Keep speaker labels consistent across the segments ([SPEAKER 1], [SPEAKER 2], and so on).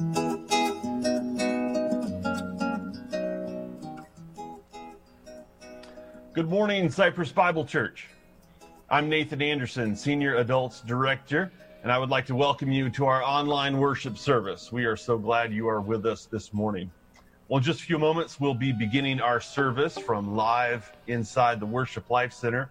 [SPEAKER 1] Good morning, Cypress Bible Church. I'm Nathan Anderson, Senior Adults Director, and I would like to welcome you to our online worship service. We are so glad you are with us this morning. Well, in just a few moments, we'll be beginning our service from live inside the Worship Life Center.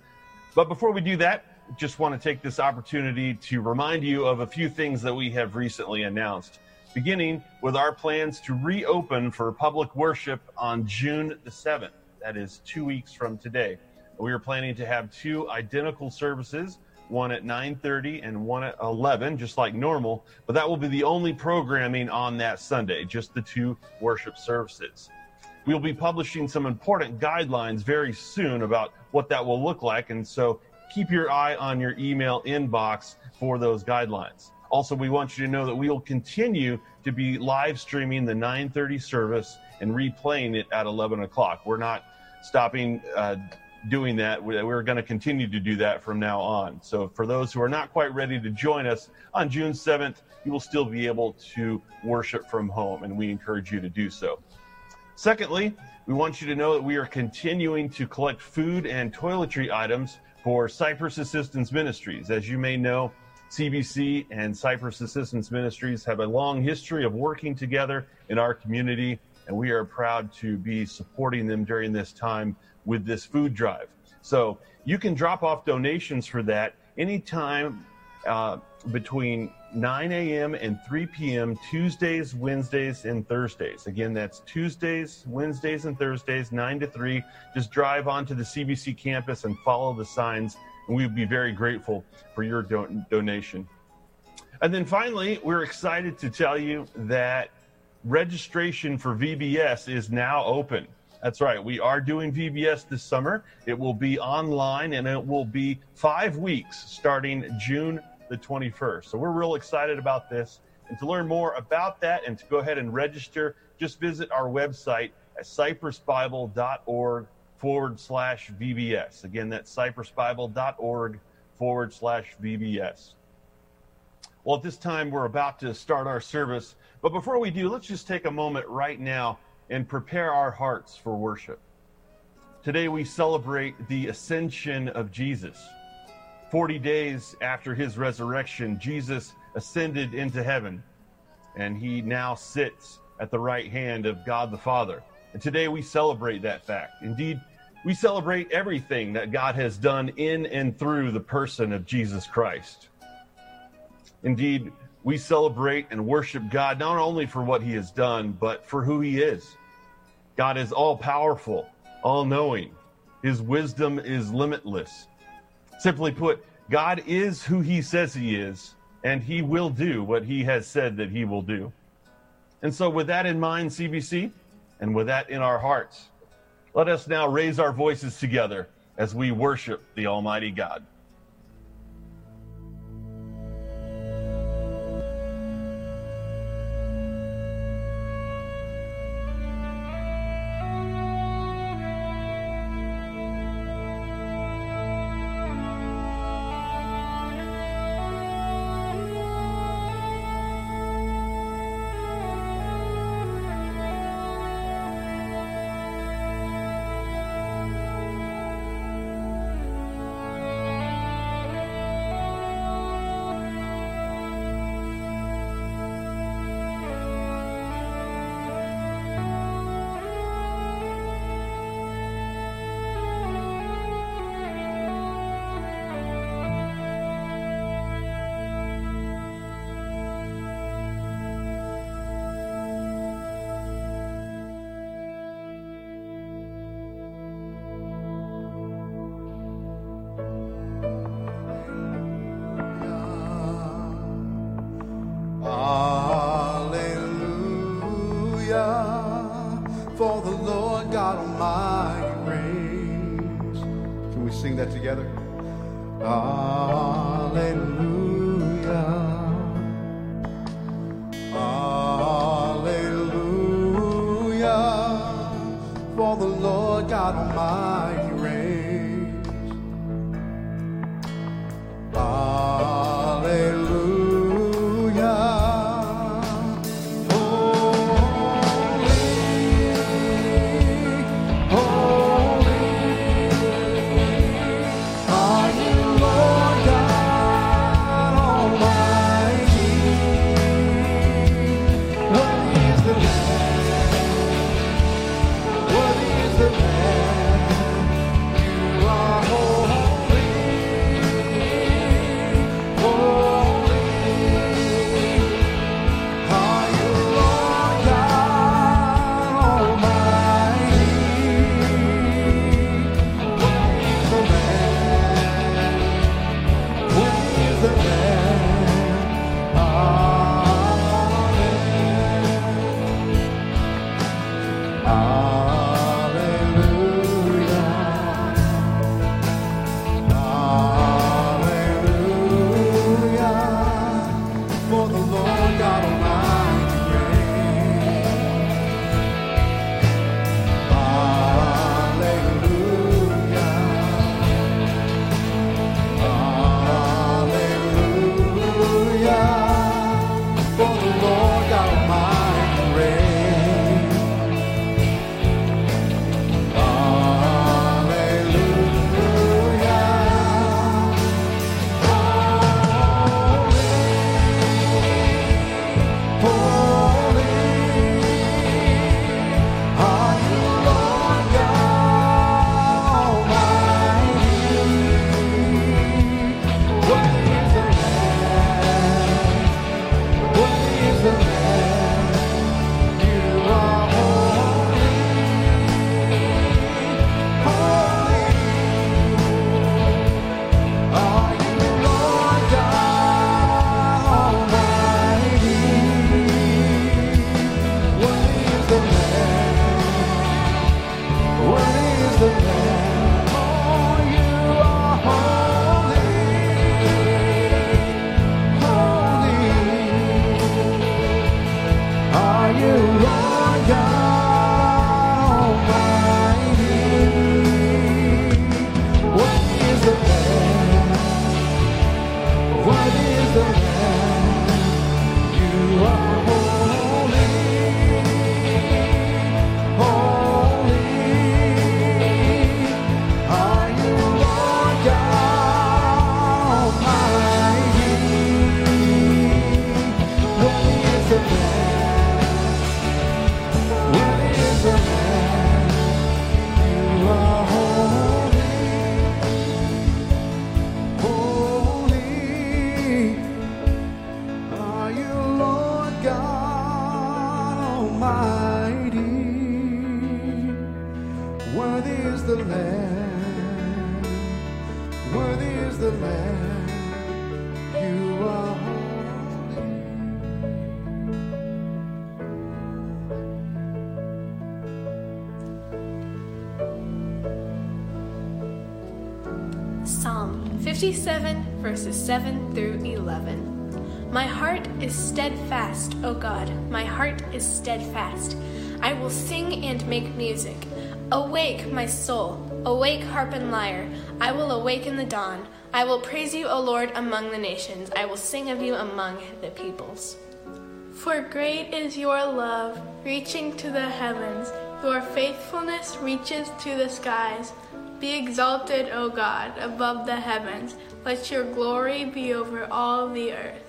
[SPEAKER 1] But before we do that, just want to take this opportunity to remind you of a few things that we have recently announced beginning with our plans to reopen for public worship on June the 7th. That is two weeks from today. We are planning to have two identical services, one at 9:30 and one at 11, just like normal. But that will be the only programming on that Sunday, just the two worship services. We'll be publishing some important guidelines very soon about what that will look like, and so keep your eye on your email inbox for those guidelines. Also, we want you to know that we will continue to be live streaming the 9:30 service and replaying it at 11 o'clock. We're not stopping uh, doing that. We're going to continue to do that from now on. So, for those who are not quite ready to join us on June 7th, you will still be able to worship from home, and we encourage you to do so. Secondly, we want you to know that we are continuing to collect food and toiletry items for Cypress Assistance Ministries. As you may know, CBC and Cypress Assistance Ministries have a long history of working together in our community and we are proud to be supporting them during this time with this food drive. So you can drop off donations for that anytime uh, between 9 a.m. and 3 p.m. Tuesdays, Wednesdays, and Thursdays. Again, that's Tuesdays, Wednesdays, and Thursdays, 9 to 3. Just drive onto the CBC campus and follow the signs, and we would be very grateful for your do- donation. And then finally, we're excited to tell you that registration for VBS is now open. That's right. We are doing VBS this summer. It will be online and it will be five weeks starting June the 21st. So we're real excited about this. And to learn more about that and to go ahead and register, just visit our website at cypressbible.org forward slash VBS. Again, that's cypressbible.org forward slash VBS. Well, at this time, we're about to start our service. But before we do, let's just take a moment right now and prepare our hearts for worship. Today we celebrate the ascension of Jesus. 40 days after his resurrection, Jesus ascended into heaven, and he now sits at the right hand of God the Father. And today we celebrate that fact. Indeed, we celebrate everything that God has done in and through the person of Jesus Christ. Indeed, we celebrate and worship God not only for what he has done, but for who he is. God is all powerful, all knowing. His wisdom is limitless. Simply put, God is who he says he is, and he will do what he has said that he will do. And so, with that in mind, CBC, and with that in our hearts, let us now raise our voices together as we worship the Almighty God.
[SPEAKER 2] 7 through 11. My heart is steadfast, O God, my heart is steadfast. I will sing and make music. Awake, my soul, awake, harp and lyre. I will awaken the dawn. I will praise you, O Lord, among the nations. I will sing of you among the peoples. For great is your love, reaching to the heavens. Your faithfulness reaches to the skies. Be exalted, O God, above the heavens. Let your glory be over all the earth.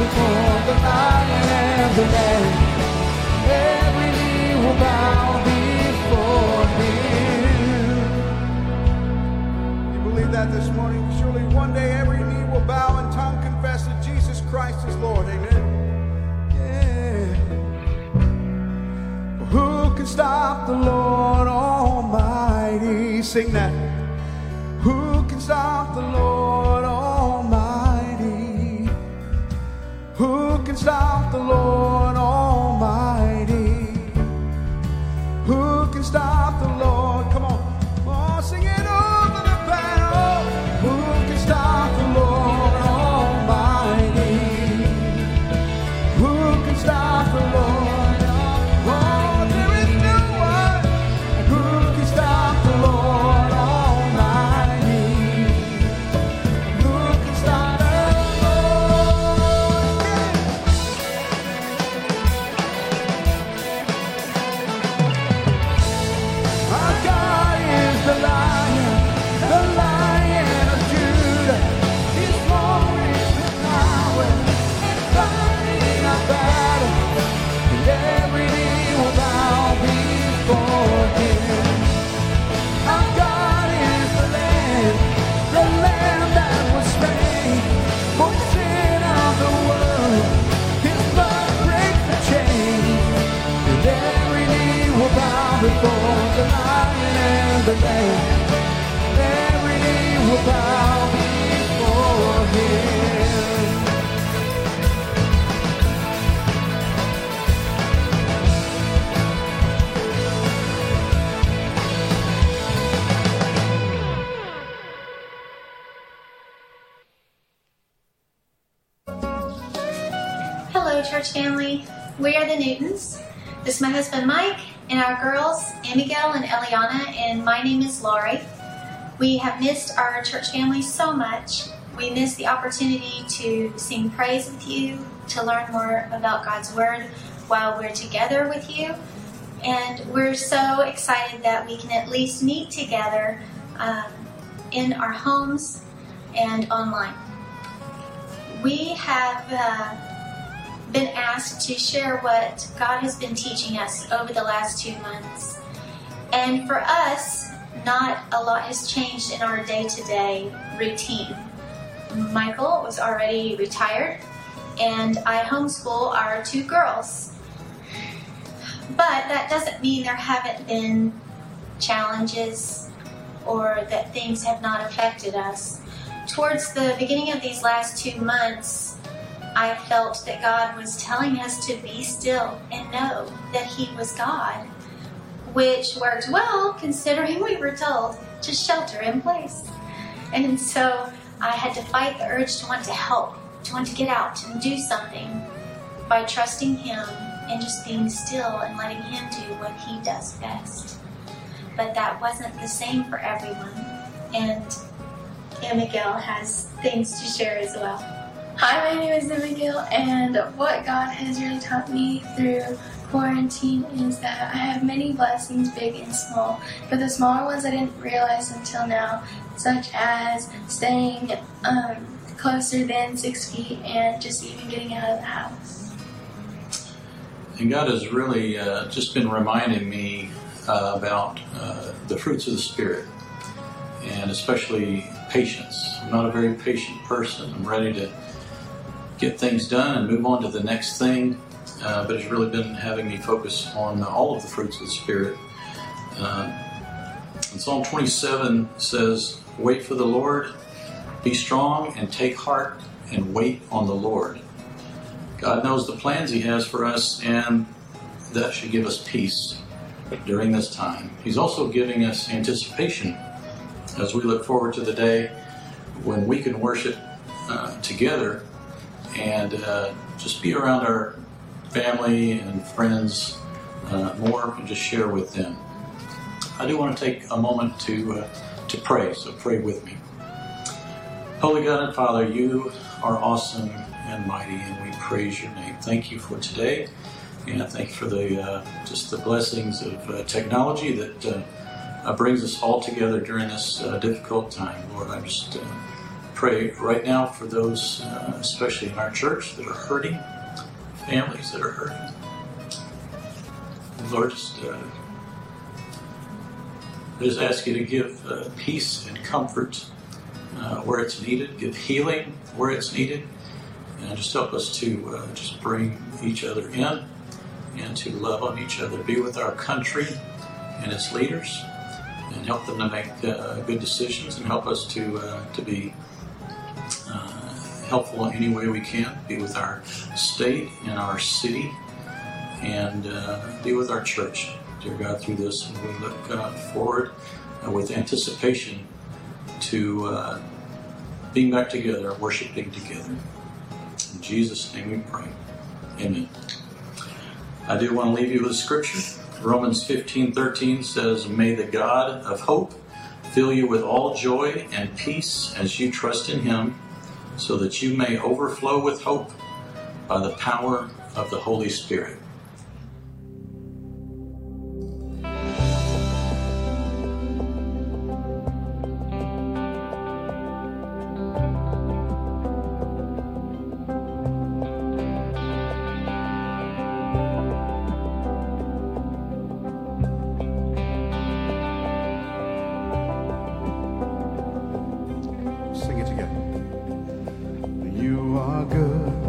[SPEAKER 3] Before the Lion and the Lamb. Every knee will bow before Him. You believe that this morning? Surely one day every knee will bow and tongue confess that Jesus Christ is Lord. Amen. Yeah. Who can stop the Lord Almighty? Sing that. Who can stop the Lord can stop the Lord
[SPEAKER 4] church family. We are the Newtons. This is my husband Mike and our girls Abigail and Eliana, and my name is Laurie. We have missed our church family so much. We miss the opportunity to sing praise with you, to learn more about God's Word while we're together with you. And we're so excited that we can at least meet together um, in our homes and online. We have uh, been asked to share what God has been teaching us over the last two months. And for us, not a lot has changed in our day to day routine. Michael was already retired, and I homeschool our two girls. But that doesn't mean there haven't been challenges or that things have not affected us. Towards the beginning of these last two months, I felt that God was telling us to be still and know that He was God, which worked well considering we were told to shelter in place. And so I had to fight the urge to want to help, to want to get out and do something by trusting Him and just being still and letting Him do what He does best. But that wasn't the same for everyone. And Abigail has things to share as well.
[SPEAKER 5] Hi, my name is Abigail, and what God has really taught me through quarantine is that I have many blessings, big and small. But the smaller ones I didn't realize until now, such as staying um, closer than six feet and just even getting out of the house.
[SPEAKER 6] And God has really uh, just been reminding me uh, about uh, the fruits of the Spirit, and especially patience. I'm not a very patient person. I'm ready to get things done and move on to the next thing, uh, but it's really been having me focus on all of the fruits of the Spirit. Um, and Psalm 27 says, Wait for the Lord, be strong, and take heart, and wait on the Lord. God knows the plans He has for us, and that should give us peace during this time. He's also giving us anticipation as we look forward to the day when we can worship uh, together and uh, just be around our family and friends uh, more and just share with them. I do want to take a moment to uh, to pray, so pray with me. Holy God and Father, you are awesome and mighty, and we praise your name. Thank you for today, and thank you for the uh, just the blessings of uh, technology that uh, uh, brings us all together during this difficult time. Lord, I just pray right now for those, especially in our church, that are hurting, families that are hurting. Lord, just, uh, just ask you to give uh, peace and comfort uh, where it's needed, give healing where it's needed, and just help us to uh, just bring each other in and to love on each other. Be with our country and its leaders, and help them to make uh, good decisions, and help us to uh, to be helpful in any way we can. Be with our state and our city, and uh, be with our church, dear God, through this. And we look uh, forward uh, with anticipation to uh, being back together, worshiping together. In Jesus' name we pray. Amen. I do want to leave you with scripture. Romans 15 13 says, May the God of hope fill you with all joy and peace as you trust in him, so that you may overflow with hope by the power of the Holy Spirit.
[SPEAKER 2] You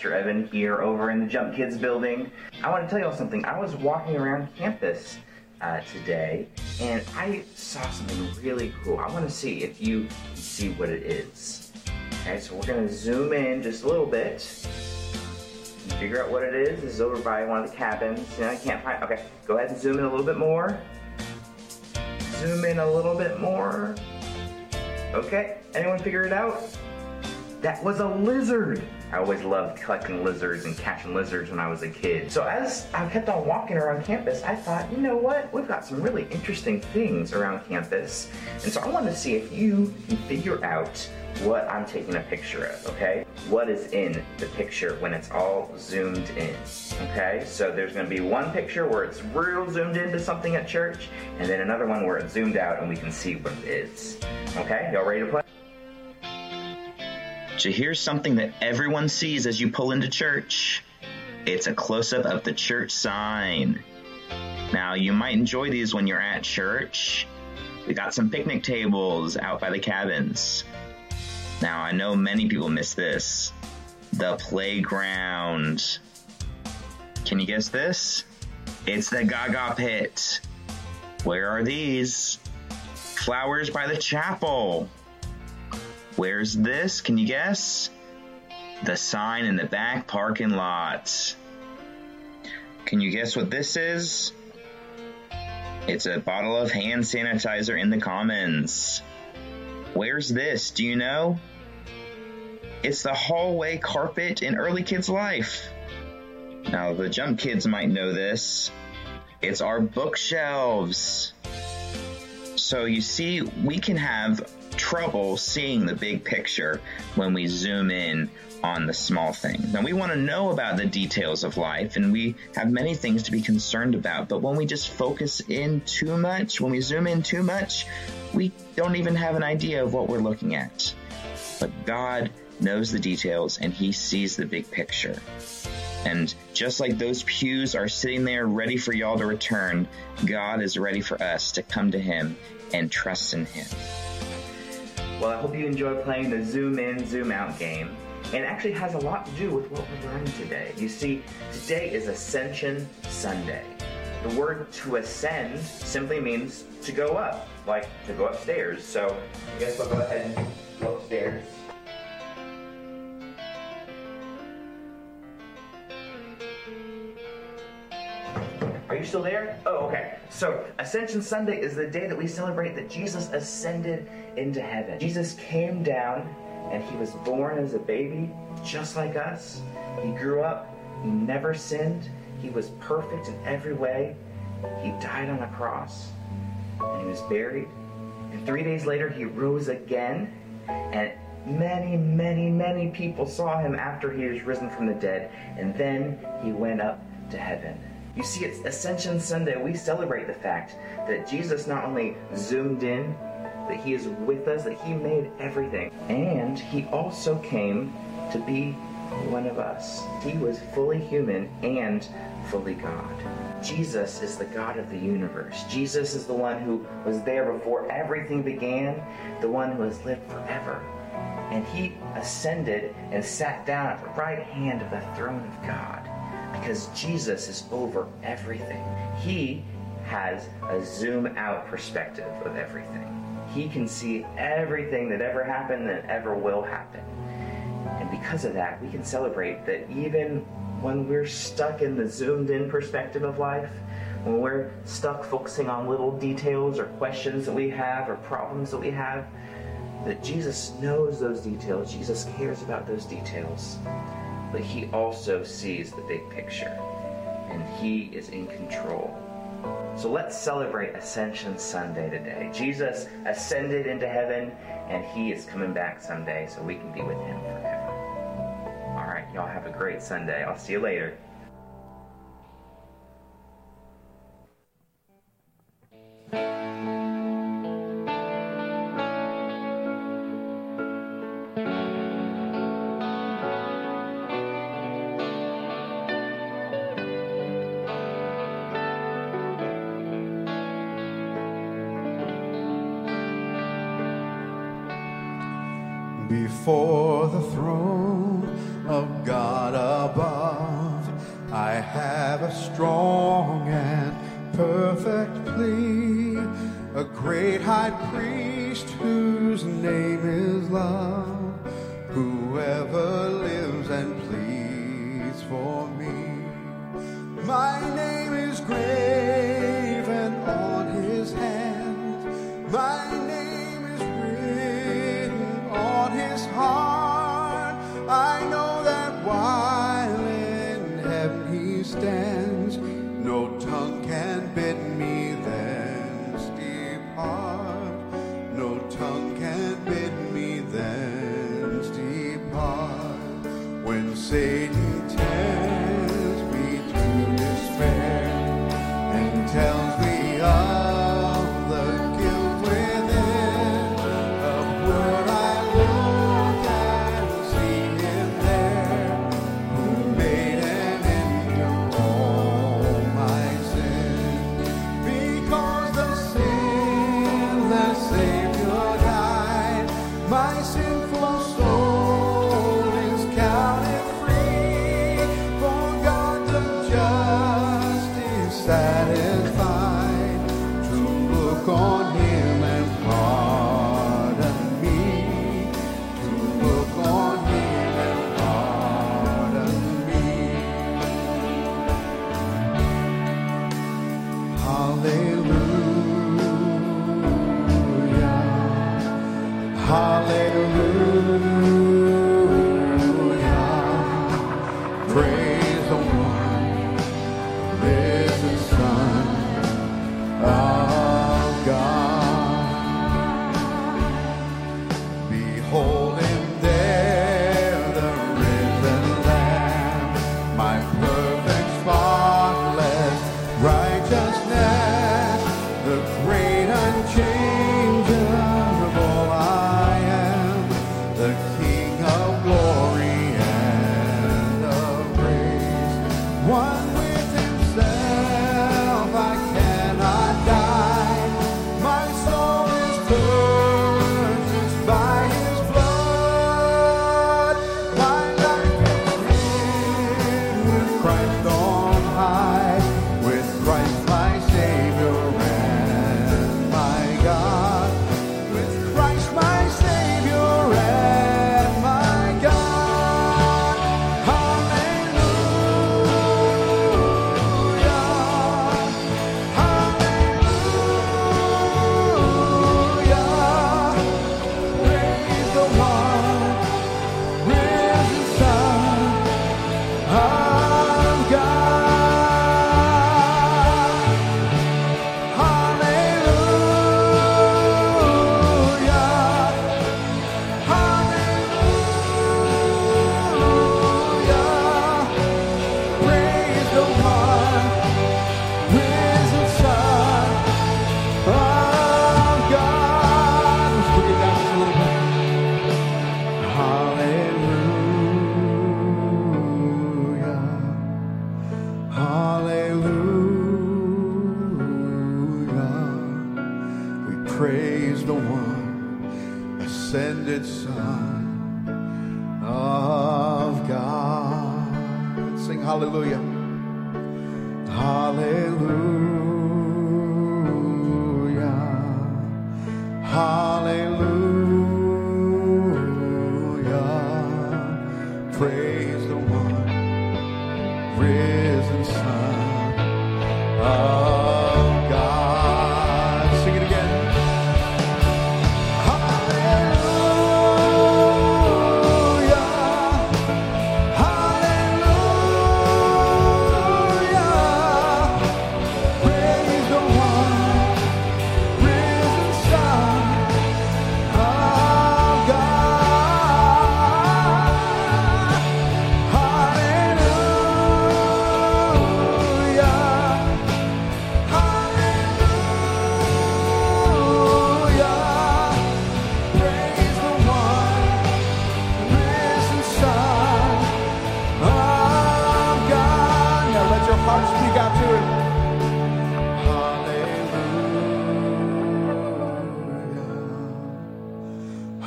[SPEAKER 7] Pastor Evan here over in the Jump Kids building. I want to tell you all something. I was walking around campus uh, today and I saw something really cool. I want to see if you can see what it is. Okay, so we're going to zoom in just a little bit. Figure out what it is. This is over by one of the cabins. You I can't find. Okay, go ahead and zoom in a little bit more. Zoom in a little bit more. Okay, anyone figure it out? That was a lizard. I always loved collecting lizards and catching lizards when I was a kid. So as I kept on walking around campus, I thought, you know what? We've got some really interesting things around campus. And so I wanted to see if you can figure out what I'm taking a picture of, okay? What is in the picture when it's all zoomed in, okay? So there's gonna be one picture where it's real zoomed into something at church, and then another one where it's zoomed out and we can see what it is. Okay, y'all ready to play?
[SPEAKER 8] So here's something that everyone sees as you pull into church. It's a close up of the church sign. Now, you might enjoy these when you're at church. We got some picnic tables out by the cabins. Now, I know many people miss this. The playground. Can you guess this? It's the Gaga Pit. Where are these? Flowers by the chapel. Where's this? Can you guess? The sign in the back parking lot. Can you guess what this is? It's a bottle of hand sanitizer in the commons. Where's this? Do you know? It's the hallway carpet in early kids' life. Now, the jump kids might know this. It's our bookshelves. So you see, we can have trouble seeing the big picture when we zoom in on the small things. Now we want to know about the details of life and we have many things to be concerned about, but when we just focus in too much, when we zoom in too much, we don't even have an idea of what we're looking at. But God knows the details and he sees the big picture. And just like those pews are sitting there ready for y'all to return, God is ready for us to come to him and trust in him.
[SPEAKER 7] Well, I hope you enjoy playing the zoom in, zoom out game. And it actually has a lot to do with what we're learning today. You see, today is Ascension Sunday. The word to ascend simply means to go up, like to go upstairs. So I guess we'll go ahead and go upstairs. Are you still there? Oh, okay. So, Ascension Sunday is the day that we celebrate that Jesus ascended into heaven. Jesus came down and he was born as a baby, just like us. He grew up, he never sinned, he was perfect in every way. He died on a cross and he was buried. And three days later, he rose again. And many, many, many people saw him after he was risen from the dead. And then he went up to heaven. You see, it's Ascension Sunday. We celebrate the fact that Jesus not only zoomed in, that he is with us, that he made everything. And he also came to be one of us. He was fully human and fully God. Jesus is the God of the universe. Jesus is the one who was there before everything began, the one who has lived forever. And he ascended and sat down at the right hand of the throne of God because Jesus is over everything. He has a zoom out perspective of everything. He can see everything that ever happened and ever will happen. And because of that, we can celebrate that even when we're stuck in the zoomed in perspective of life, when we're stuck focusing on little details or questions that we have or problems that we have, that Jesus knows those details, Jesus cares about those details, but He also sees the big picture, and He is in control. So let's celebrate Ascension Sunday today. Jesus ascended into heaven, and He is coming back someday so we can be with Him forever. All right, y'all have a great Sunday. I'll see you later.
[SPEAKER 2] Before the throne of God above, I have a strong and perfect plea. A great high priest whose name is love, whoever lives and pleads for me. My name is graven on his hand. My bid me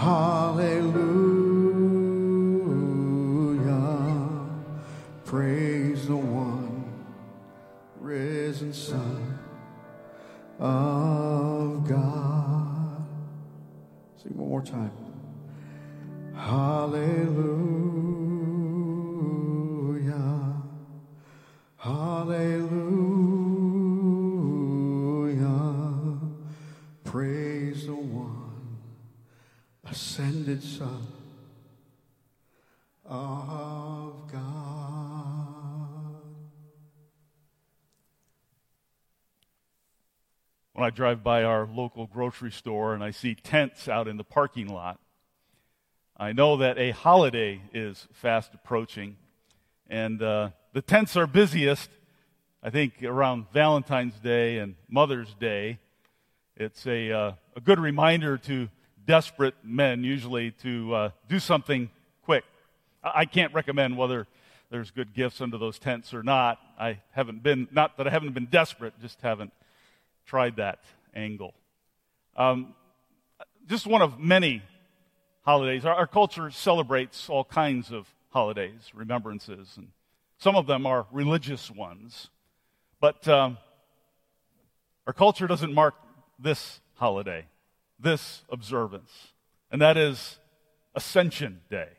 [SPEAKER 2] Hallelujah. Praise the one risen Son of God. Sing one more time.
[SPEAKER 9] Drive by our local grocery store and I see tents out in the parking lot, I know that a holiday is fast approaching. And uh, the tents are busiest, I think, around Valentine's Day and Mother's Day. It's a, uh, a good reminder to desperate men, usually, to uh, do something quick. I-, I can't recommend whether there's good gifts under those tents or not. I haven't been, not that I haven't been desperate, just haven't tried that angle. Um, just one of many holidays. Our, our, culture celebrates all kinds of holidays, remembrances, and some of them are religious ones. But um, our culture doesn't mark this holiday, this observance, and that is Ascension Day.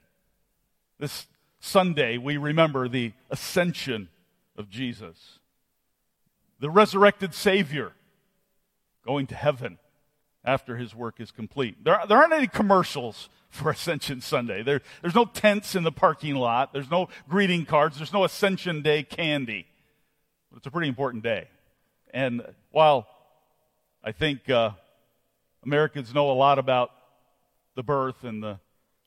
[SPEAKER 9] This Sunday, we remember the ascension of Jesus, the resurrected Savior going to heaven after his work is complete. There, there aren't any commercials for Ascension Sunday. There, there's no tents in the parking lot. There's no greeting cards. There's no Ascension Day candy. But it's a pretty important day. And while I think uh, Americans know a lot about the birth and the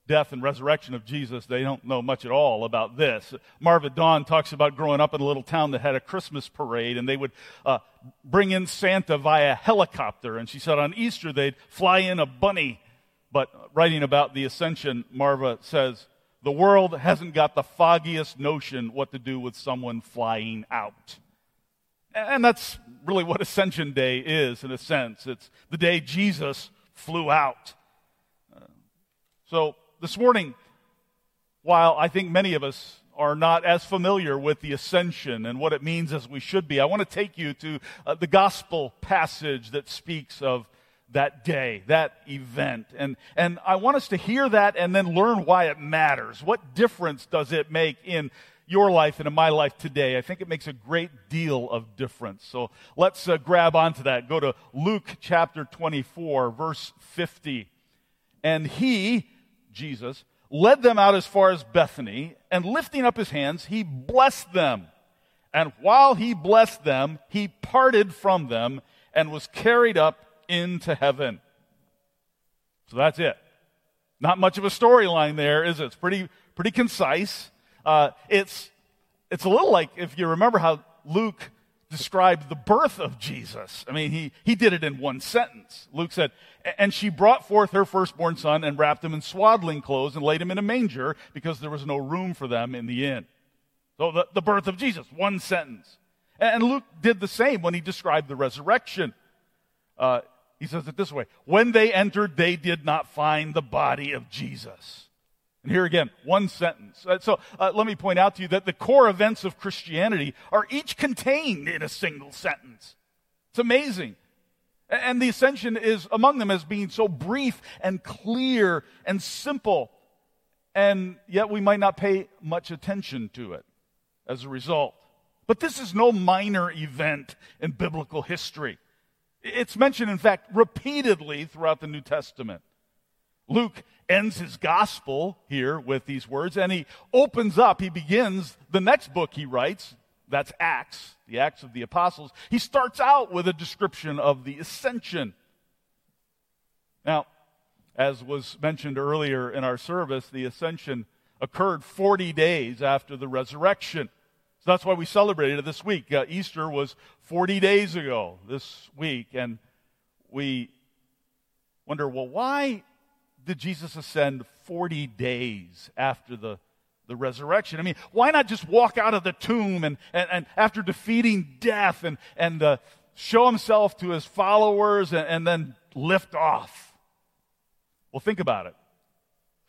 [SPEAKER 9] death and resurrection of Jesus, they don't know much at all about this. Marva Dawn talks about growing up in a little town that had a Christmas parade, and they would uh, bring in Santa via helicopter. And she said on Easter they'd fly in a bunny. But writing about the ascension, Marva says, the world hasn't got the foggiest notion what to do with someone flying out. And that's really what Ascension Day is, in a sense. It's the day Jesus flew out. Uh, so, this morning, while I think many of us are not as familiar with the ascension and what it means as we should be, I want to take you to uh, the gospel passage that speaks of that day, that event. And, and I want us to hear that and then learn why it matters. What difference does it make in your life and in my life today? I think it makes a great deal of difference. So let's uh, grab onto that. Go to Luke chapter 24, verse 50. And he, Jesus, led them out as far as Bethany, and lifting up his hands, he blessed them. And while he blessed them, he parted from them and was carried up into heaven. So that's it. Not much of a storyline there, is it? It's pretty, pretty concise. Uh, it's, it's a little like if you remember how Luke described the birth of Jesus. I mean, he, he did it in one sentence. Luke said, And she brought forth her firstborn son and wrapped him in swaddling clothes and laid him in a manger because there was no room for them in the inn. So the, the birth of Jesus, one sentence. And, Luke did the same when he described the resurrection. Uh, he says it this way When they entered, they did not find the body of Jesus. And here again, one sentence. Uh, So uh, let me point out to you that the core events of Christianity are each contained in a single sentence. It's amazing. And the ascension is among them as being so brief and clear and simple. And yet we might not pay much attention to it as a result. But this is no minor event in biblical history. It's mentioned, in fact, repeatedly throughout the New Testament. Luke ends his gospel here with these words, and he opens up, he begins the next book he writes, that's Acts, the Acts of the Apostles. He starts out with a description of the ascension. Now, as was mentioned earlier in our service, the ascension occurred 40 days after the resurrection. So that's why we celebrated it this week. Uh, Easter was 40 days ago this week, and we wonder, well, why did Jesus ascend 40 days after the, the resurrection? I mean, why not just walk out of the tomb and, and, and after defeating death and, and uh, show himself to his followers and, and then lift off? Well, think about it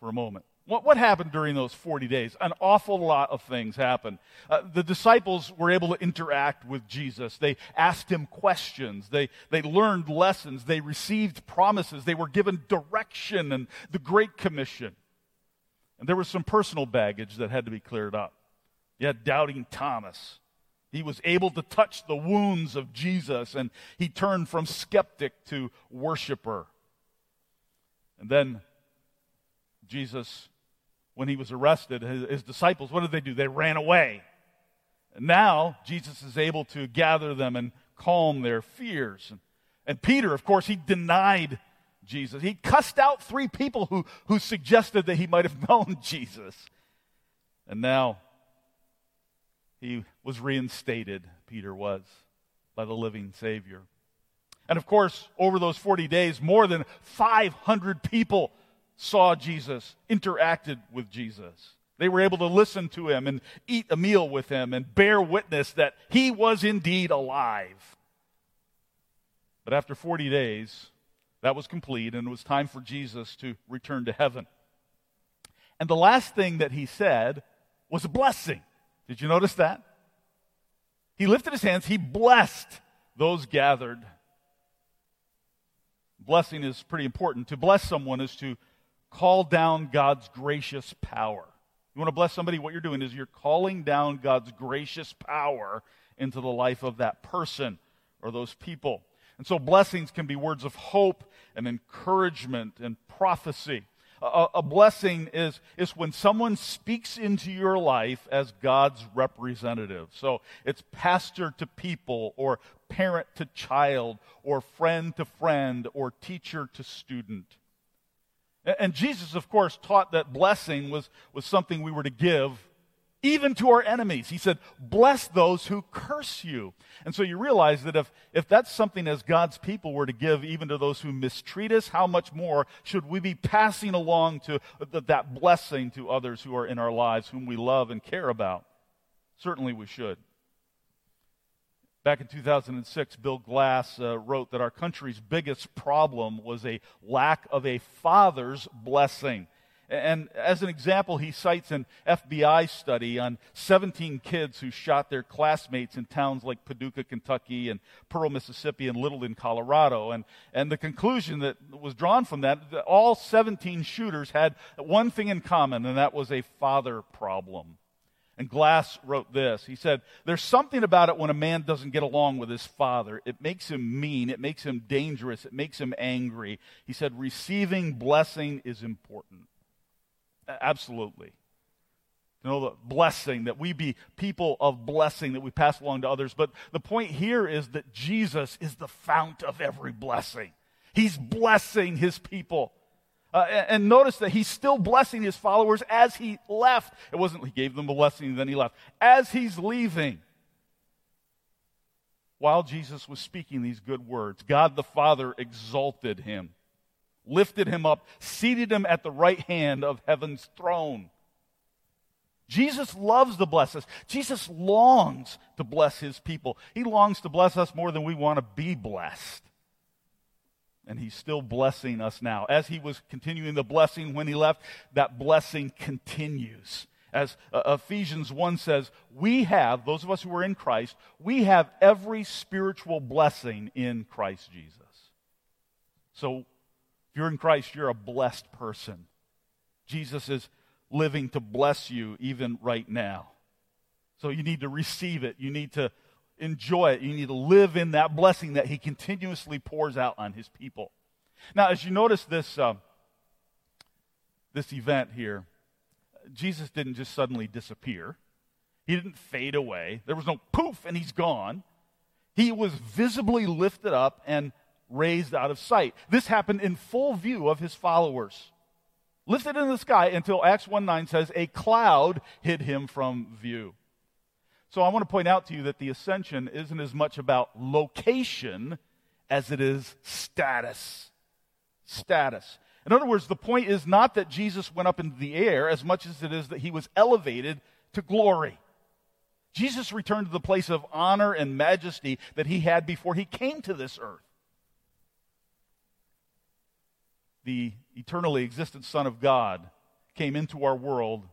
[SPEAKER 9] for a moment. What, what happened during those 40 days? An awful lot of things happened. Uh, the disciples were able to interact with Jesus. They asked him questions. They, they learned lessons. They received promises. They were given direction and the Great Commission. And there was some personal baggage that had to be cleared up. You had doubting Thomas. He was able to touch the wounds of Jesus, and he turned from skeptic to worshiper. And then Jesus, when he was arrested, his, his, disciples, what did they do? They ran away. And now Jesus is able to gather them and calm their fears. And, and Peter, of course, he denied Jesus. He cussed out three people who, who suggested that he might have known Jesus. And now he was reinstated, Peter was, by the living Savior. And of course, over those 40 days, more than 500 people saw Jesus, interacted with Jesus. They were able to listen to him and eat a meal with him and bear witness that he was indeed alive. But after 40 days, that was complete, and it was time for Jesus to return to heaven. And the last thing that he said was a blessing. Did you notice that? He lifted his hands, he blessed those gathered. Blessing is pretty important. To bless someone is to call down God's gracious power. You want to bless somebody? What you're doing is you're calling down God's gracious power into the life of that person or those people. And so blessings can be words of hope and encouragement and prophecy. A, a, blessing is, is when someone speaks into your life as God's representative. So it's pastor to people, or parent to child, or friend to friend, or teacher to student. And Jesus, of course, taught that blessing was, was something we were to give even to our enemies. He said, Bless those who curse you. And so you realize that if, if that's something as God's people were to give even to those who mistreat us, how much more should we be passing along to th- that blessing to others who are in our lives, whom we love and care about? Certainly we should. Back in 2006, Bill Glass uh, wrote that our country's biggest problem was a lack of a father's blessing. And as an example, he cites an FBI study on 17 kids who shot their classmates in towns like Paducah, Kentucky, and Pearl, Mississippi, and Littleton, Colorado. And, and the conclusion that was drawn from that, that all 17 shooters had one thing in common, and that was a father problem. And Glass wrote this. He said, There's something about it when a man doesn't get along with his father. It makes him mean. It makes him dangerous. It makes him angry. He said, Receiving blessing is important. Absolutely. You know the blessing, that we be people of blessing, that we pass along to others. But the point here is that Jesus is the fount of every blessing. He's blessing his people. Uh, and, and notice that he's still blessing his followers as he left. It wasn't he gave them a blessing then he left. As he's leaving, while Jesus was speaking these good words, God the Father exalted him lifted him up, seated him at the right hand of heaven's throne. Jesus loves to bless us. Jesus longs to bless his people. He longs to bless us more than we want to be blessed. And he's still blessing us now. As he was continuing the blessing when he left, that blessing continues. As uh, Ephesians 1 says, we have, those of us who are in Christ, we have every spiritual blessing in Christ Jesus. So, if you're in Christ, you're a blessed person. Jesus is living to bless you even right now. So, you need to receive it. You need to enjoy it. You need to live in that blessing that He continuously pours out on His people. Now, as you notice this, uh, this event here, Jesus didn't just suddenly disappear. He didn't fade away. There was no poof and he's gone. He was visibly lifted up and raised out of sight. This happened in full view of his followers. Lifted in the sky until Acts 1 9 says, a cloud hid him from view. So I want to point out to you that the ascension isn't as much about location as it is status. Status. In other words, the point is not that Jesus went up into the air as much as it is that he was elevated to glory. Jesus returned to the place of honor and majesty that he had before he came to this earth. The eternally existent Son of God came into our world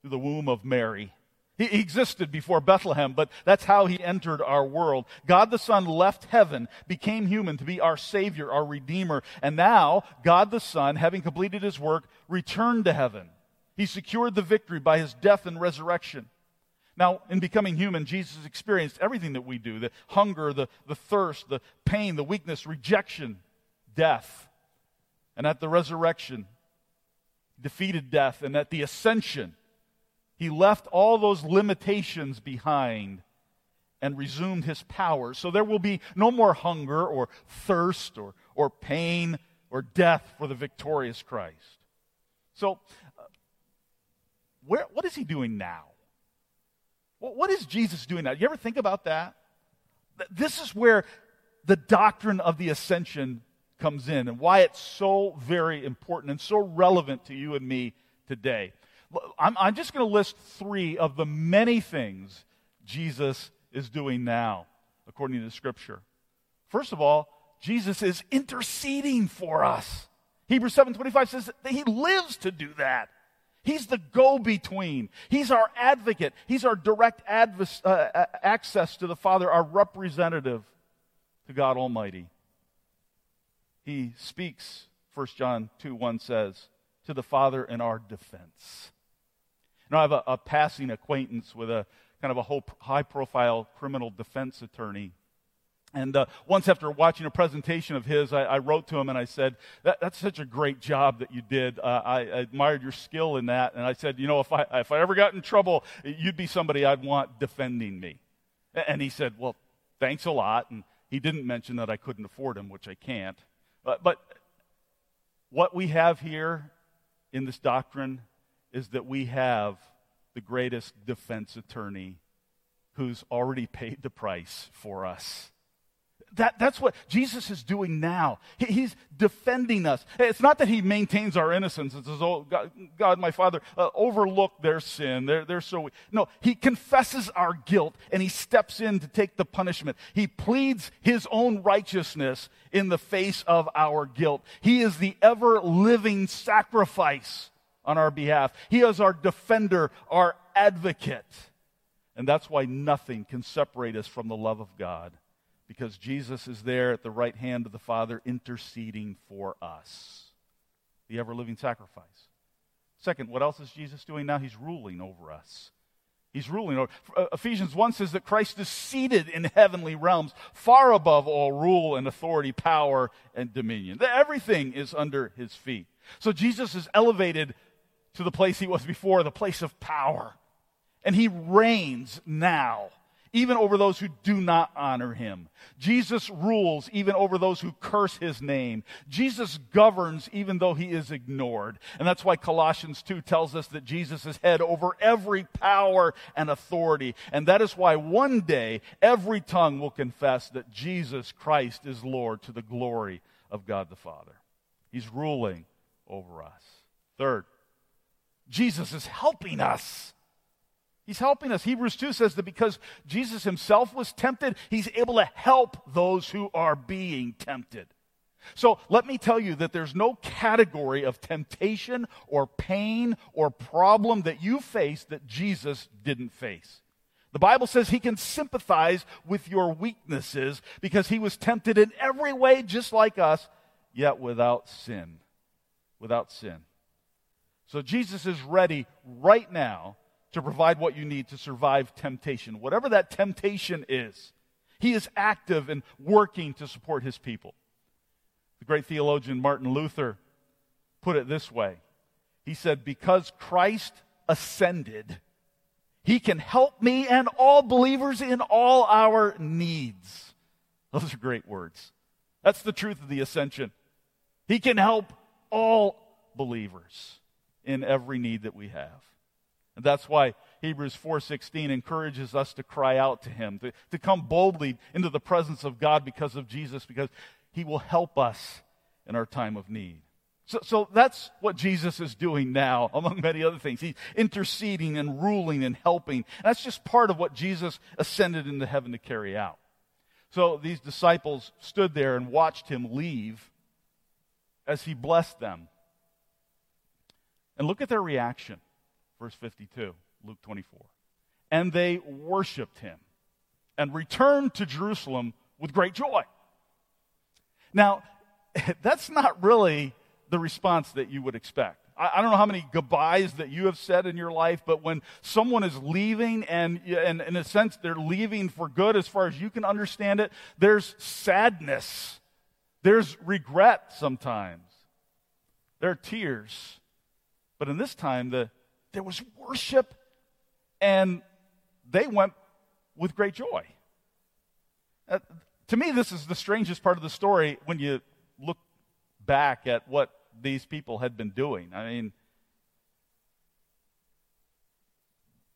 [SPEAKER 9] through the womb of Mary he existed before Bethlehem, but that's how he entered our world. God the Son left heaven, became human to be our Savior, our Redeemer. And now, God the Son, having completed his work, returned to heaven. He secured the victory by his death and resurrection. Now, in becoming human, Jesus experienced everything that we do the hunger, the, the thirst, the pain, the weakness, rejection, death. And at the resurrection, defeated death. And at the ascension, he left all those limitations behind and resumed his power. So there will be no more hunger or thirst or, or pain or death for the victorious Christ. So, uh, where, what is he doing now? What, what is Jesus doing now? You ever think about that? This is where the doctrine of the ascension comes in and why it's so very important and so relevant to you and me today. I'm, I'm just going to list three of the many things Jesus is doing now, according to the scripture. First of all, Jesus is interceding for us. Hebrews 7:25 says that he lives to do that. He's the go-between. He's our advocate. He's our direct uh, access to the Father, our representative to God Almighty. He speaks, 1 John 2 1 says, to the Father in our defense. You know, I have a, a passing acquaintance with a kind of a high profile criminal defense attorney. And uh, once after watching a presentation of his, I, I wrote to him and I said, that, That's such a great job that you did. Uh, I, I, admired your skill in that. And I said, You know, if I, if I ever got in trouble, you'd be somebody I'd want defending me. And he said, Well, thanks a lot. And he didn't mention that I couldn't afford him, which I can't. But, but what we have here in this doctrine is that we have the greatest defense attorney who's already paid the price for us. That, that's what Jesus is doing now. He, he's defending us. It's not that he maintains our innocence and says, Oh, God, God my Father, uh, overlook their sin. They're, they're so. No, he confesses our guilt and he steps in to take the punishment. He pleads his own righteousness in the face of our guilt. He is the ever living sacrifice on our behalf. He is our defender, our advocate. And that's why nothing can separate us from the love of God, because Jesus is there at the right hand of the Father interceding for us. The ever living sacrifice. Second, what else is Jesus doing now? He's ruling over us. He's ruling over. Uh, Ephesians 1 says that Christ is seated in heavenly realms, far above all rule and authority, power and dominion. Everything is under his feet. So Jesus is elevated to the place he was before, the place of power. And he reigns now, even over those who do not honor him. Jesus rules even over those who curse his name. Jesus governs even though he is ignored. And that's why Colossians 2 tells us that Jesus is head over every power and authority. And that is why one day every tongue will confess that Jesus Christ is Lord to the glory of God the Father. He's ruling over us. Third, Jesus is helping us. He's helping us. Hebrews 2 says that because Jesus himself was tempted, he's able to help those who are being tempted. So let me tell you that there's no category of temptation or pain or problem that you face that Jesus didn't face. The Bible says he can sympathize with your weaknesses because he was tempted in every way just like us, yet without sin. Without sin. So Jesus is ready right now to provide what you need to survive temptation, whatever that temptation is. He is active and working to support his people. The great theologian Martin Luther put it this way He said, Because Christ ascended, he can help me and all believers in all our needs. Those are great words. That's the truth of the ascension. He can help all believers in every need that we have. And that's why Hebrews 4:16 encourages us to cry out to him, to, to come boldly into the presence of God because of Jesus, because he will help us in our time of need. So, so that's what Jesus is doing now, among many other things. He's interceding and ruling and helping. That's just part of what Jesus ascended into heaven to carry out. So these disciples stood there and watched him leave as he blessed them. And look at their reaction. Verse 52, Luke 24. And they worshiped him and returned to Jerusalem with great joy. Now, that's not really the response that you would expect. I, don't know how many goodbyes that you have said in your life, but when someone is leaving, and, and in a sense they're leaving for good as far as you can understand it, there's sadness, there's regret sometimes, there are tears. But in this time, the, there was worship, and they went with great joy. Uh, to me, this is the strangest part of the story when you look back at what these people had been doing. I mean,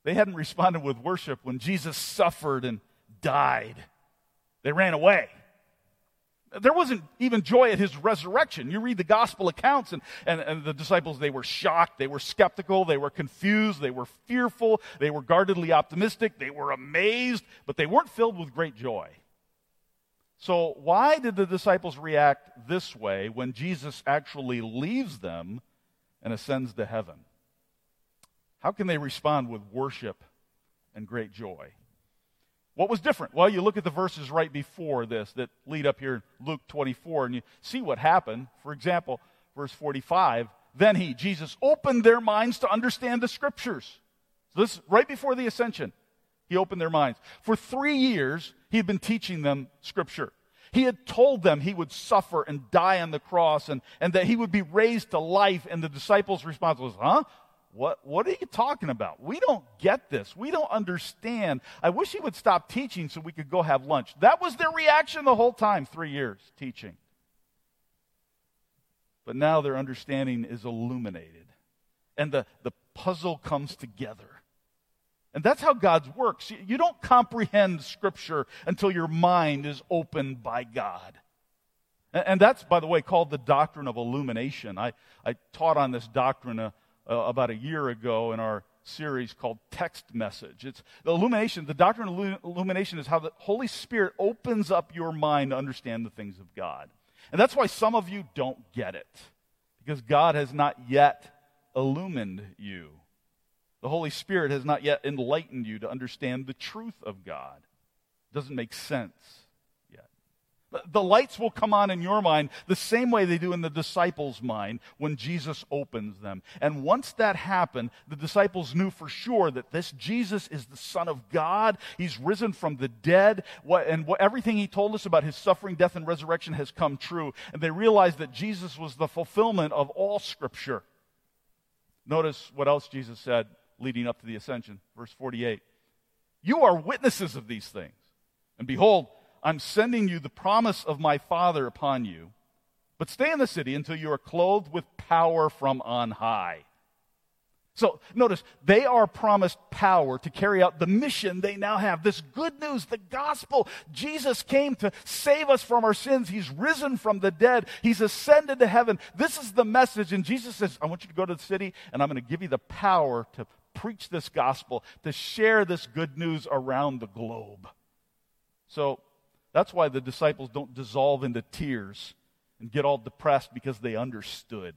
[SPEAKER 9] they hadn't responded with worship when Jesus suffered and died. They ran away. There wasn't even joy at his resurrection. You read the gospel accounts, and, and, and, the disciples, they were shocked, they were skeptical, they were confused, they were fearful, they were guardedly optimistic, they were amazed, but they weren't filled with great joy. So, why did the disciples react this way when Jesus actually leaves them and ascends to heaven? How can they respond with worship and great joy? What was different? Well, you look at the verses right before this that lead up here Luke 24, and you see what happened. For example, verse 45 Then he, Jesus, opened their minds to understand the scriptures. So this right before the ascension. He opened their minds. For three years, he had been teaching them scripture. He had told them he would suffer and die on the cross and, and that he would be raised to life. And the disciples' response was, Huh? What, what are you talking about? We don't get this. We don't understand. I wish he would stop teaching so we could go have lunch. That was their reaction the whole time, three years teaching. But now their understanding is illuminated and the, the puzzle comes together. And that's how God works. You don't comprehend Scripture until your mind is opened by God. And that's, by the way, called the doctrine of illumination. I, I taught on this doctrine uh, about a year ago in our series called Text Message. It's the illumination, the doctrine of illumination is how the Holy Spirit opens up your mind to understand the things of God. And that's why some of you don't get it, because God has not yet illumined you. The Holy Spirit has not yet enlightened you to understand the truth of God. It doesn't make sense. The lights will come on in your mind the same way they do in the disciples' mind when Jesus opens them. And once that happened, the disciples knew for sure that this Jesus is the Son of God. He's risen from the dead. And everything he told us about his suffering, death, and resurrection has come true. And they realized that Jesus was the fulfillment of all Scripture. Notice what else Jesus said leading up to the ascension. Verse 48. You are witnesses of these things. And behold, I'm sending you the promise of my Father upon you. But stay in the city until you are clothed with power from on high. So notice, they are promised power to carry out the mission they now have. This good news, the gospel. Jesus came to save us from our sins. He's risen from the dead. He's ascended to heaven. This is the message. And Jesus says, I want you to go to the city and I'm going to give you the power to preach this gospel, to share this good news around the globe. So that's why the disciples don't dissolve into tears and get all depressed because they understood.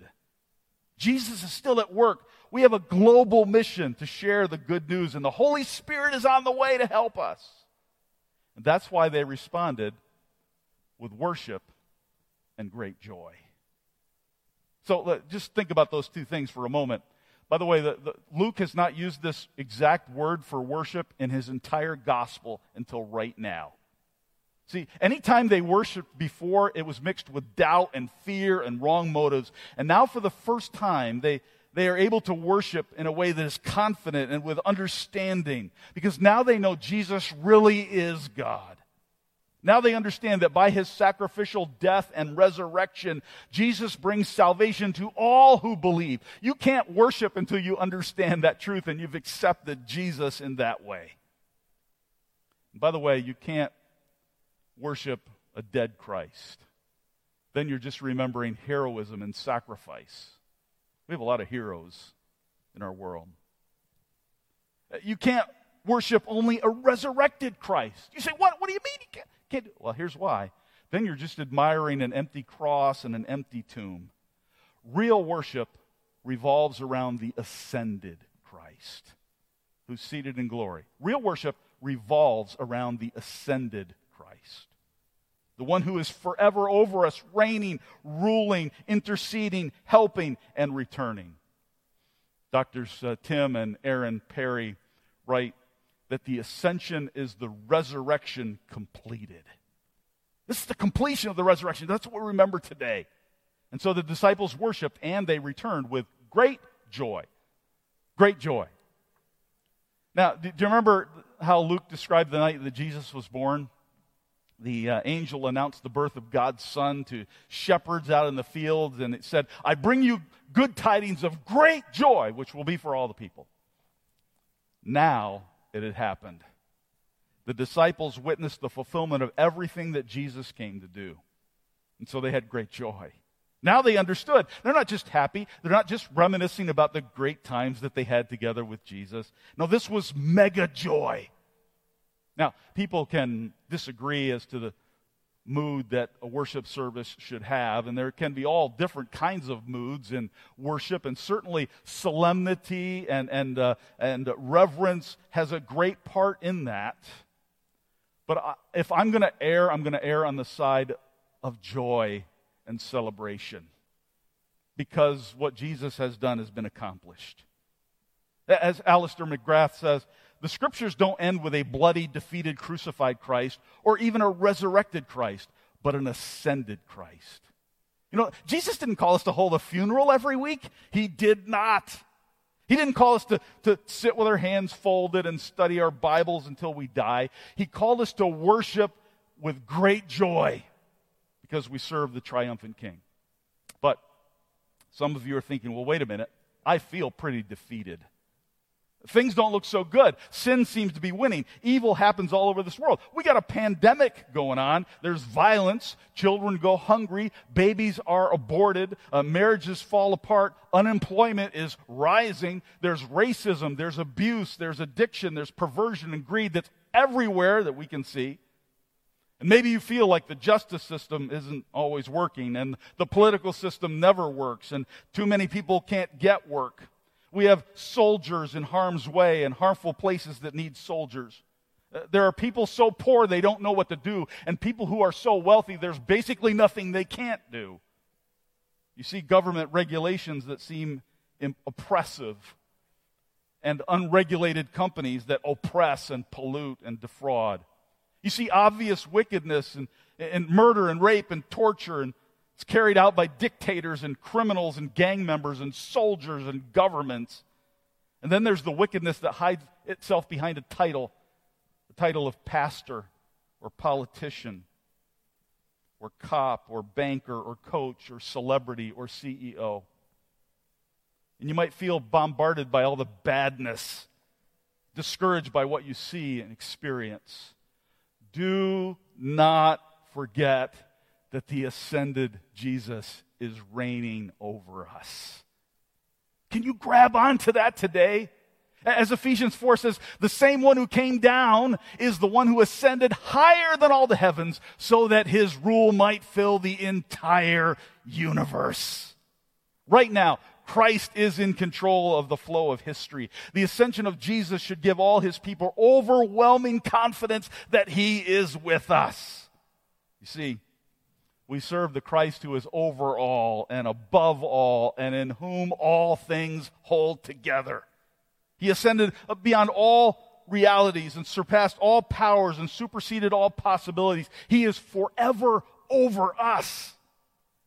[SPEAKER 9] Jesus is still at work. We have a global mission to share the good news, and the Holy Spirit is on the way to help us. And that's why they responded with worship and great joy. So just think about those two things for a moment. By the way, the, the, Luke has not used this exact word for worship in his entire gospel until right now. See, anytime they worshiped before, it was mixed with doubt and fear and wrong motives. And now, for the first time, they, they are able to worship in a way that is confident and with understanding because now they know Jesus really is God. Now they understand that by his sacrificial death and resurrection, Jesus brings salvation to all who believe. You can't worship until you understand that truth and you've accepted Jesus in that way. by the way, you can't worship a dead Christ. Then you're just remembering heroism and sacrifice. We have a lot of heroes in our world. Uh, you can't worship only a resurrected Christ. You say, what? What do you mean you can't? can't well, here's why. Then you're just admiring an empty cross and an empty tomb. Real worship revolves around the ascended Christ who's seated in glory. Real worship revolves around the ascended Christ. The one who is forever over us, reigning, ruling, interceding, helping, and returning. Doctors uh, Tim and Aaron Perry write that the ascension is the resurrection completed. This is the completion of the resurrection. That's what we remember today. And so the disciples worshiped and they returned with great joy. Great joy. Now, do you remember how Luke described the night that Jesus was born? The uh, angel announced the birth of God's son to shepherds out in the fields, and it said, I bring you good tidings of great joy, which will be for all the people. Now it had happened. The disciples witnessed the fulfillment of everything that Jesus came to do. And so they had great joy. Now they understood. They're not just happy. They're not just reminiscing about the great times that they had together with Jesus. No, this was mega joy. Now, people can disagree as to the mood that a worship service should have, and there can be all different kinds of moods in worship, and certainly solemnity and, and, uh, and reverence has a great part in that. But I, if I'm going to err, I'm going to err on the side of joy and celebration because what Jesus has done has been accomplished. As Alister McGrath says, the scriptures don't end with a bloody, defeated, crucified Christ or even a resurrected Christ, but an ascended Christ. You know, Jesus didn't call us to hold a funeral every week. He did not. He didn't call us to, to sit with our hands folded and study our Bibles until we die. He called us to worship with great joy because we serve the triumphant King. But some of you are thinking, well, wait a minute. I feel pretty defeated. Things don't look so good. Sin seems to be winning. Evil happens all over this world. We got a pandemic going on. There's violence. Children go hungry. Babies are aborted. Uh, marriages fall apart. Unemployment is rising. There's racism. There's abuse. There's addiction. There's perversion and greed that's everywhere that we can see. And maybe you feel like the justice system isn't always working and the political system never works and too many people can't get work. We have soldiers in harm's way and harmful places that need soldiers. Uh, there are people so poor they don't know what to do, and people who are so wealthy there's basically nothing they can't do. You see government regulations that seem oppressive, and unregulated companies that oppress and pollute and defraud. You see obvious wickedness and, and murder and rape and torture and it's carried out by dictators and criminals and gang members and soldiers and governments. And then there's the wickedness that hides itself behind a title the title of pastor or politician or cop or banker or coach or celebrity or CEO. And you might feel bombarded by all the badness, discouraged by what you see and experience. Do not forget that the ascended Jesus is reigning over us. Can you grab onto that today? As Ephesians 4 says, the same one who came down is the one who ascended higher than all the heavens so that his rule might fill the entire universe. Right now, Christ is in control of the flow of history. The ascension of Jesus should give all his people overwhelming confidence that he is with us. You see, we serve the Christ who is over all and above all and in whom all things hold together. He ascended beyond all realities and surpassed all powers and superseded all possibilities. He is forever over us.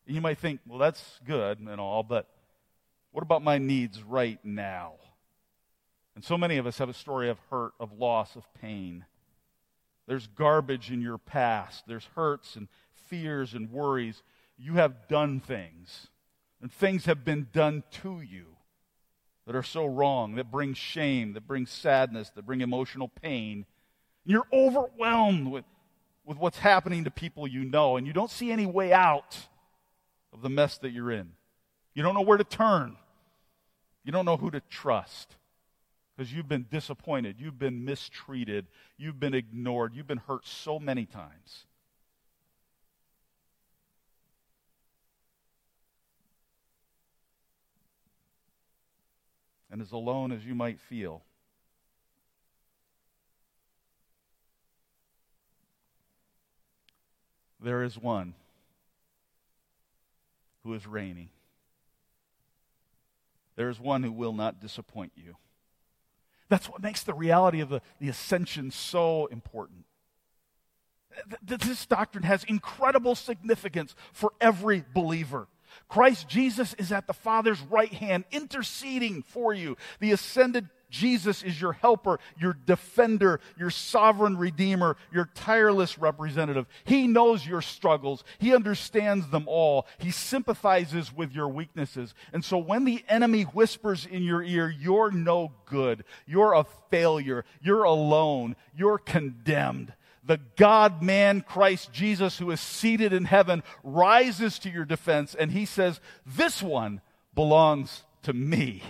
[SPEAKER 9] And you might think, well, that's good and all, but what about my needs right now? And so many of us have a story of hurt, of loss, of pain. There's garbage in your past. There's hurts and fears and worries. You have done things, and things have been done to you that are so wrong, that bring shame, that bring sadness, that bring emotional pain. You're overwhelmed with, with what's happening to people you know, and you don't see any way out of the mess that you're in. You don't know where to turn. You don't know who to trust because you've been disappointed, you've been mistreated, you've been ignored, you've been hurt so many times. And as alone as you might feel, there is one who is reigning. There is one who will not disappoint you. That's what makes the reality of the, the ascension so important. This doctrine has incredible significance for every believer. Christ Jesus is at the Father's right hand, interceding for you. The ascended Jesus is your helper, your defender, your sovereign redeemer, your tireless representative. He knows your struggles. He understands them all. He sympathizes with your weaknesses. And so when the enemy whispers in your ear, you're no good, you're a failure, you're alone, you're condemned, the God man Christ Jesus, who is seated in heaven, rises to your defense and he says, This one belongs to me.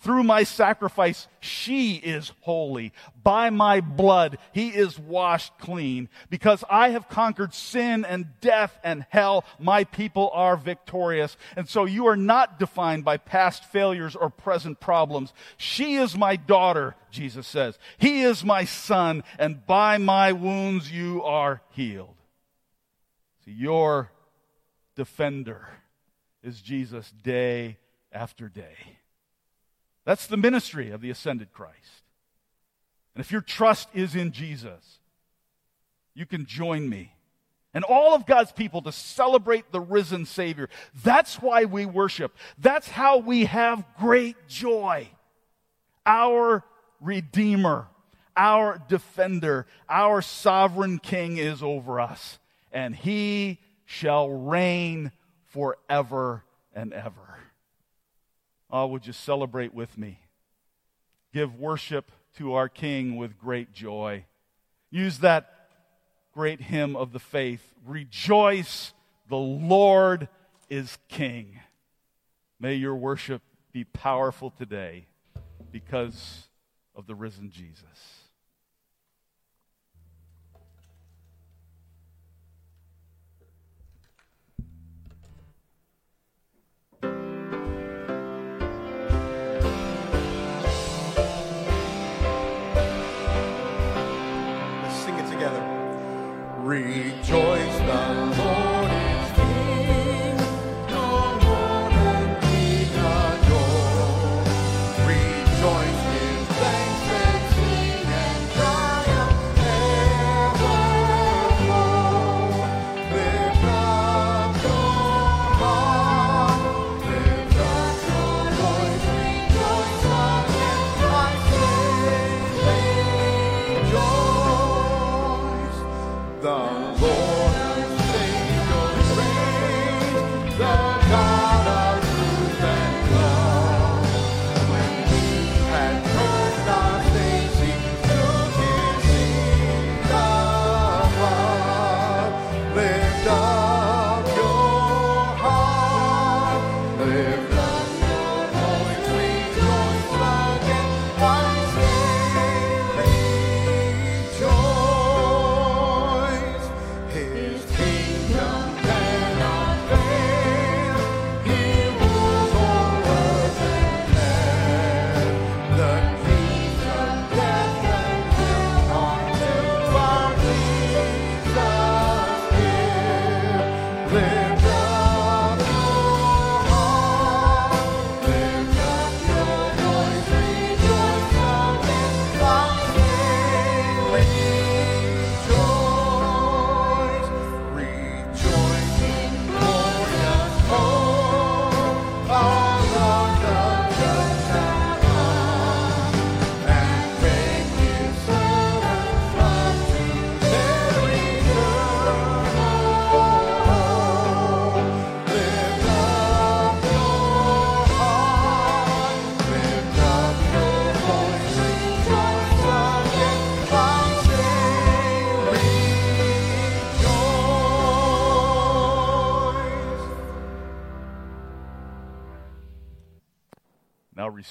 [SPEAKER 9] Through my sacrifice, she is holy. By my blood, he is washed clean. Because I have conquered sin and death and hell, my people are victorious. And so you are not defined by past failures or present problems. She is my daughter, Jesus says. He is my son, and by my wounds you are healed. See, your defender is Jesus day after day. That's the ministry of the ascended Christ. And if your trust is in Jesus, you can join me and all of God's people to celebrate the risen Savior. That's why we worship. That's how we have great joy. Our Redeemer, our Defender, our Sovereign King is over us, and He shall reign forever and ever. Oh, would you celebrate with me? Give worship to our King with great joy. Use that great hymn of the faith Rejoice, the Lord is King. May your worship be powerful today because of the risen Jesus.
[SPEAKER 2] Rejoice, The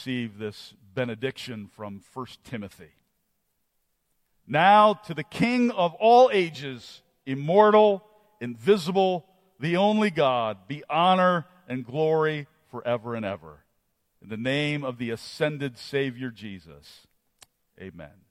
[SPEAKER 9] receive this benediction from 1 Timothy. Now to the King of all ages, immortal, invisible, the only God, be honor and glory forever and ever. In the name of the ascended Savior Jesus, amen.